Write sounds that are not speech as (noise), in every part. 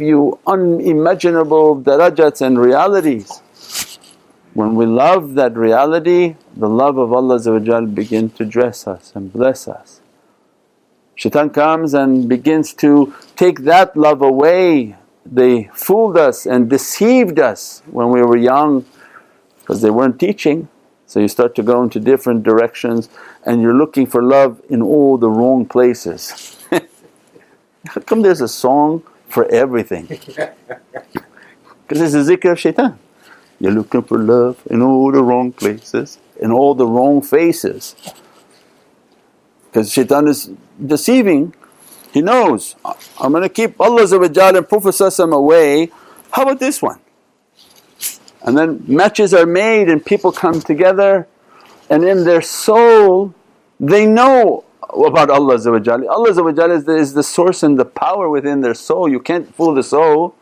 you unimaginable darajats and realities. When we love that reality, the love of Allah begin to dress us and bless us. Shaitan comes and begins to take that love away. They fooled us and deceived us when we were young because they weren't teaching. So you start to go into different directions and you're looking for love in all the wrong places. (laughs) How come there's a song for everything? Because it's a zikr of shaitan. You're looking for love in all the wrong places, in all the wrong faces. Because shaitan is deceiving, he knows, I'm going to keep Allah and Prophet away, how about this one? And then matches are made and people come together and in their soul they know about Allah Allah is the, is the source and the power within their soul, you can't fool the soul.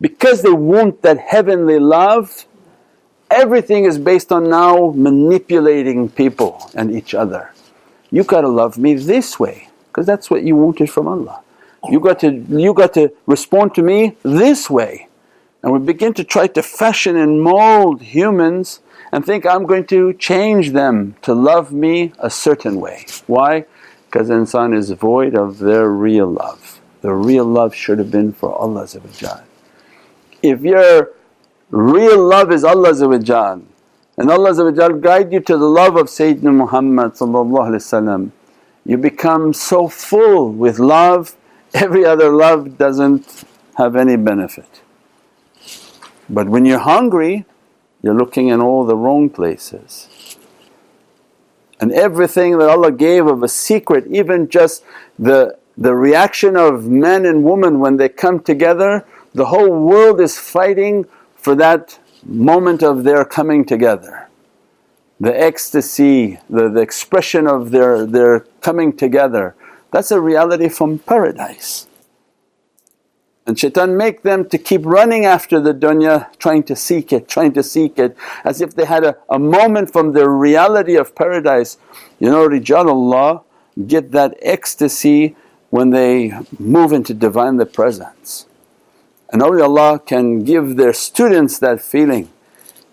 Because they want that heavenly love everything is based on now manipulating people and each other. You gotta love me this way because that's what you wanted from Allah. You got to you got to respond to me this way. And we begin to try to fashion and mold humans and think I'm going to change them to love me a certain way. Why? Because insan is void of their real love. The real love should have been for Allah If your real love is Allah and Allah guide you to the love of Sayyidina Muhammad you become so full with love, every other love doesn't have any benefit. But when you're hungry, you're looking in all the wrong places. And everything that Allah gave of a secret, even just the, the reaction of men and women when they come together, the whole world is fighting for that moment of their coming together. The ecstasy, the, the expression of their, their coming together, that's a reality from paradise. And shaitan make them to keep running after the dunya trying to seek it, trying to seek it as if they had a, a moment from the reality of paradise. You know Rijalullah get that ecstasy when they move into Divinely Presence. And awliyaullah can give their students that feeling.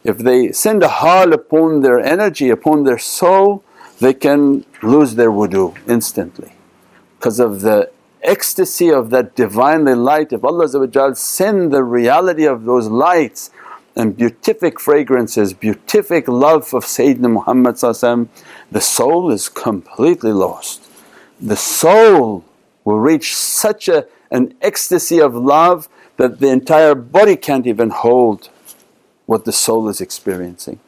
If they send a hal upon their energy, upon their soul, they can lose their wudu instantly because of the ecstasy of that Divinely light. If Allah send the reality of those lights and beatific fragrances, beatific love of Sayyidina Muhammad the soul is completely lost. The soul will reach such a, an ecstasy of love that the entire body can't even hold what the soul is experiencing.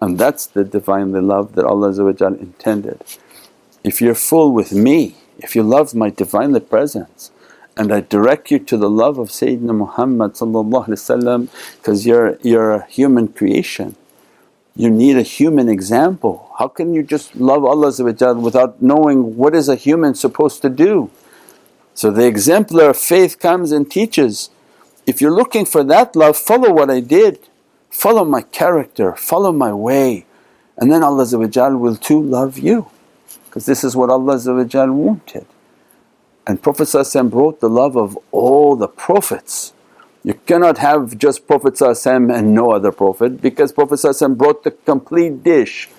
And that's the Divinely love that Allah intended. If you're full with me, if you love my Divinely Presence and I direct you to the love of Sayyidina Muhammad because you're, you're a human creation, you need a human example. How can you just love Allah without knowing what is a human supposed to do? So the exemplar of faith comes and teaches, if you're looking for that love follow what I did, follow my character, follow my way and then Allah will too love you because this is what Allah wanted. And Prophet brought the love of all the Prophets. You cannot have just Prophet and no other Prophet because Prophet brought the complete dish,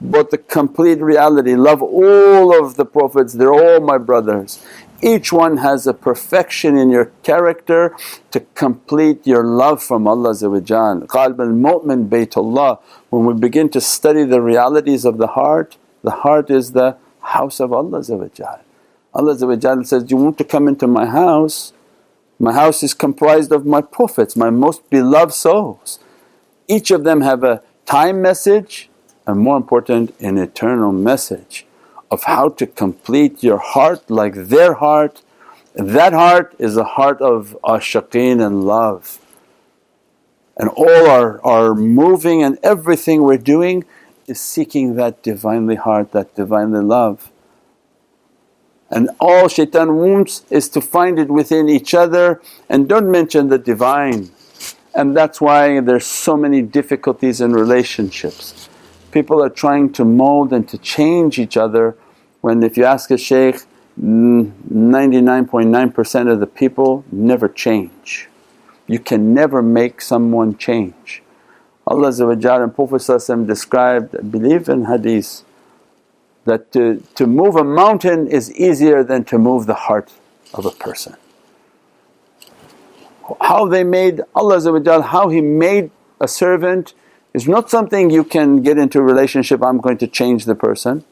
brought the complete reality. Love all of the Prophets, they're all my brothers. Each one has a perfection in your character to complete your love from Allah Qalb al mu'min baytullah. When we begin to study the realities of the heart, the heart is the house of Allah Allah says, you want to come into my house, my house is comprised of my Prophets, my most beloved souls. Each of them have a time message and more important an eternal message of how to complete your heart like their heart. That heart is a heart of ashaqeen and love. And all our, our moving and everything we're doing is seeking that Divinely heart, that Divinely love. And all shaitan wants is to find it within each other and don't mention the Divine. And that's why there's so many difficulties in relationships. People are trying to mold and to change each other when if you ask a shaykh, mm, 99.9% of the people never change. You can never make someone change. Allah and Prophet described, I believe in hadith, that to, to move a mountain is easier than to move the heart of a person. How they made Allah how He made a servant is not something you can get into a relationship, I'm going to change the person.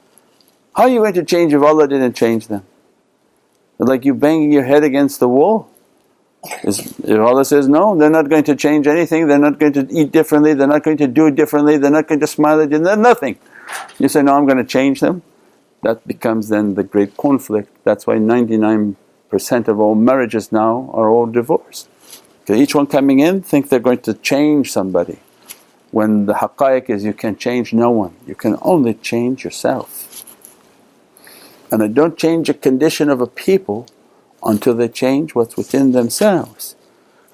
How are you going to change if Allah didn't change them? like you banging your head against the wall. Is, if Allah says, no, they're not going to change anything, they're not going to eat differently, they're not going to do differently, they're not going to smile at you, they're nothing. You say, no I'm going to change them. That becomes then the great conflict. That's why 99% of all marriages now are all divorced. Because each one coming in think they're going to change somebody. When the haqqaiq is you can change no one, you can only change yourself. And I don't change a condition of a people until they change what's within themselves.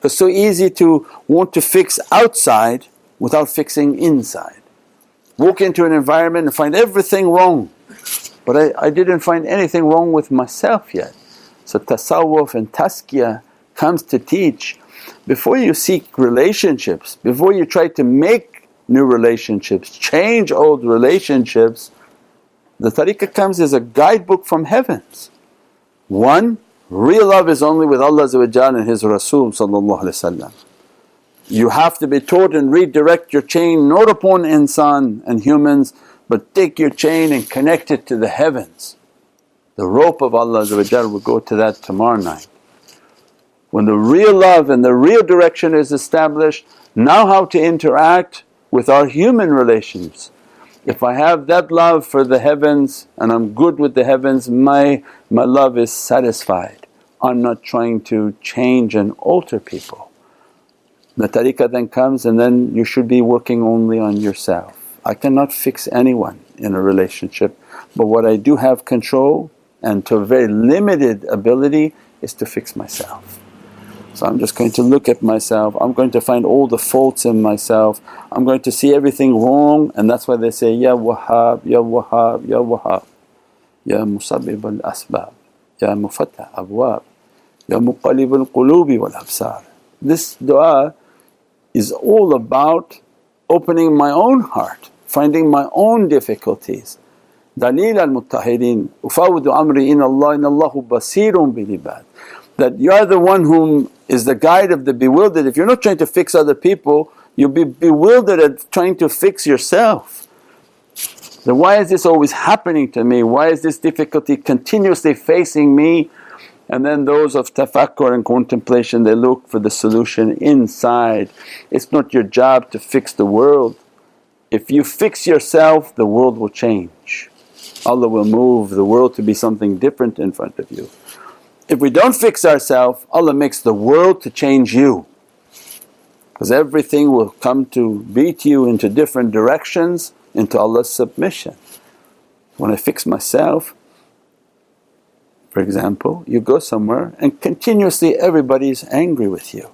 It's so easy to want to fix outside without fixing inside. Walk into an environment and find everything wrong, but I, I didn't find anything wrong with myself yet. So tasawwuf and tazkiyah comes to teach before you seek relationships, before you try to make new relationships, change old relationships, the tariqah comes as a guidebook from heavens. One, real love is only with Allah and His Rasul You have to be taught and redirect your chain not upon insan and humans but take your chain and connect it to the heavens. The rope of Allah we'll go to that tomorrow night. When the real love and the real direction is established, now how to interact with our human relations if I have that love for the heavens and I'm good with the heavens, my, my love is satisfied. I'm not trying to change and alter people. The tariqah then comes and then you should be working only on yourself. I cannot fix anyone in a relationship but what I do have control and to a very limited ability is to fix myself. So I'm just going to look at myself, I'm going to find all the faults in myself, I'm going to see everything wrong and that's why they say, Ya Wahhab, Ya Wahhab, Ya Wahhab, Ya Musabbib al Asbab, Ya Mufattah Abwab, Ya Muqallib al Qulubi wal Absar. This dua is all about opening my own heart, finding my own difficulties. Dalil al Muttahirin, Ufawdu amri in Allah, in Allahu basirun bil ibad that you are the one whom is the guide of the bewildered. If you're not trying to fix other people, you'll be bewildered at trying to fix yourself. Then why is this always happening to me? Why is this difficulty continuously facing me? And then those of tafakkur and contemplation they look for the solution inside. It's not your job to fix the world. If you fix yourself the world will change. Allah will move the world to be something different in front of you. If we don't fix ourselves, Allah makes the world to change you because everything will come to beat you into different directions into Allah's submission. When I fix myself, for example, you go somewhere and continuously everybody is angry with you.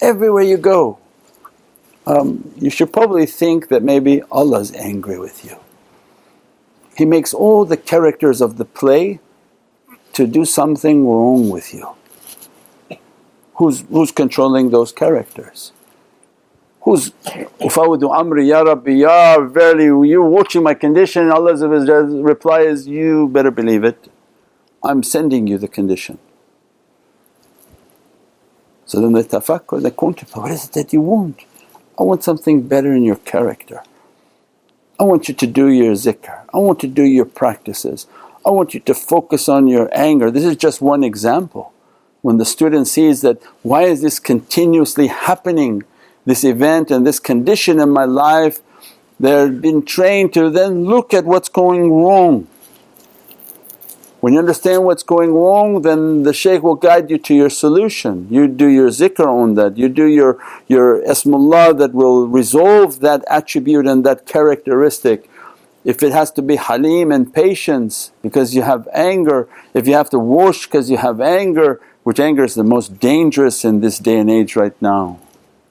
Everywhere you go, um, you should probably think that maybe Allah's angry with you. He makes all the characters of the play to do something wrong with you. Who's, who's controlling those characters? Who's ufawdu amri ya Rabbi, ya verily you're watching my condition Allah's reply is, you better believe it, I'm sending you the condition. So then they tafakkur, they contemplate, what is it that you want? I want something better in your character. I want you to do your zikr, I want to do your practices, I want you to focus on your anger. This is just one example. When the student sees that, why is this continuously happening, this event and this condition in my life, they're been trained to then look at what's going wrong. When you understand what's going wrong then the shaykh will guide you to your solution. You do your zikr on that, you do your, your ismullah that will resolve that attribute and that characteristic if it has to be halim and patience because you have anger, if you have to wash because you have anger, which anger is the most dangerous in this day and age right now.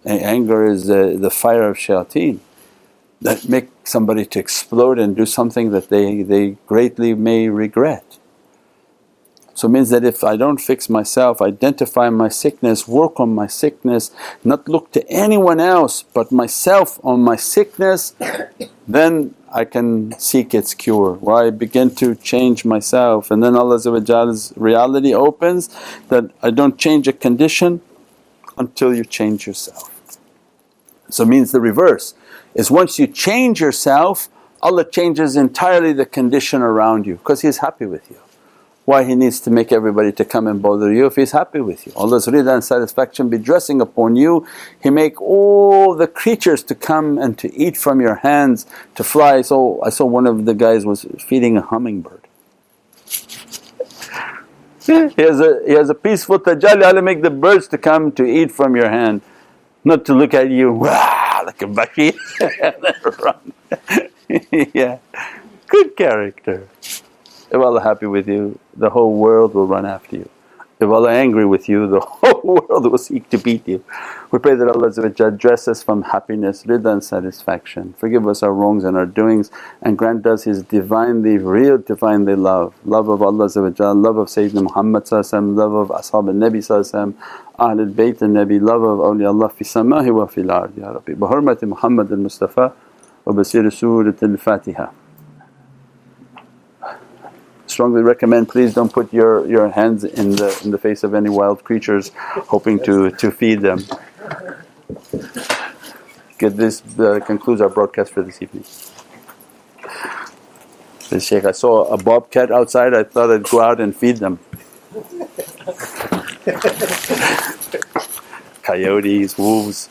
Anger is the, the fire of shayateen that make somebody to explode and do something that they, they greatly may regret. So it means that if I don't fix myself, identify my sickness, work on my sickness, not look to anyone else but myself on my sickness, (coughs) then I can seek its cure. Where I begin to change myself and then Allah's reality opens that I don't change a condition until you change yourself. So it means the reverse is once you change yourself Allah changes entirely the condition around you because He's happy with you. Why He needs to make everybody to come and bother you if He's happy with you. Allah's rida and satisfaction be dressing upon you, He make all the creatures to come and to eat from your hands, to fly. So I saw one of the guys was feeding a hummingbird. (laughs) he has a he has a peaceful tajalli, Allah make the birds to come to eat from your hand, not to look at you, (laughs) wow, like a then run. (laughs) yeah, good character. If Allah happy with you, the whole world will run after you. If Allah angry with you, the (laughs) whole world will seek to beat you. We pray that Allah dress us from happiness, rida and satisfaction, forgive us our wrongs and our doings and grant us His Divinely, real Divinely love, love of Allah love of Sayyidina Muhammad love of Ashab al-Nabi Ahlul Bayt al-Nabi, love of awliyaullah fi samahi wa fil ard Ya Rabbi. Bi hurmati Muhammad al-Mustafa wa basir Surat al-Fatiha strongly recommend please don't put your, your hands in the, in the face of any wild creatures hoping to, to feed them. Good, this uh, concludes our broadcast for this evening. Says Shaykh, I saw a bobcat outside, I thought I'd go out and feed them. (laughs) Coyotes, wolves.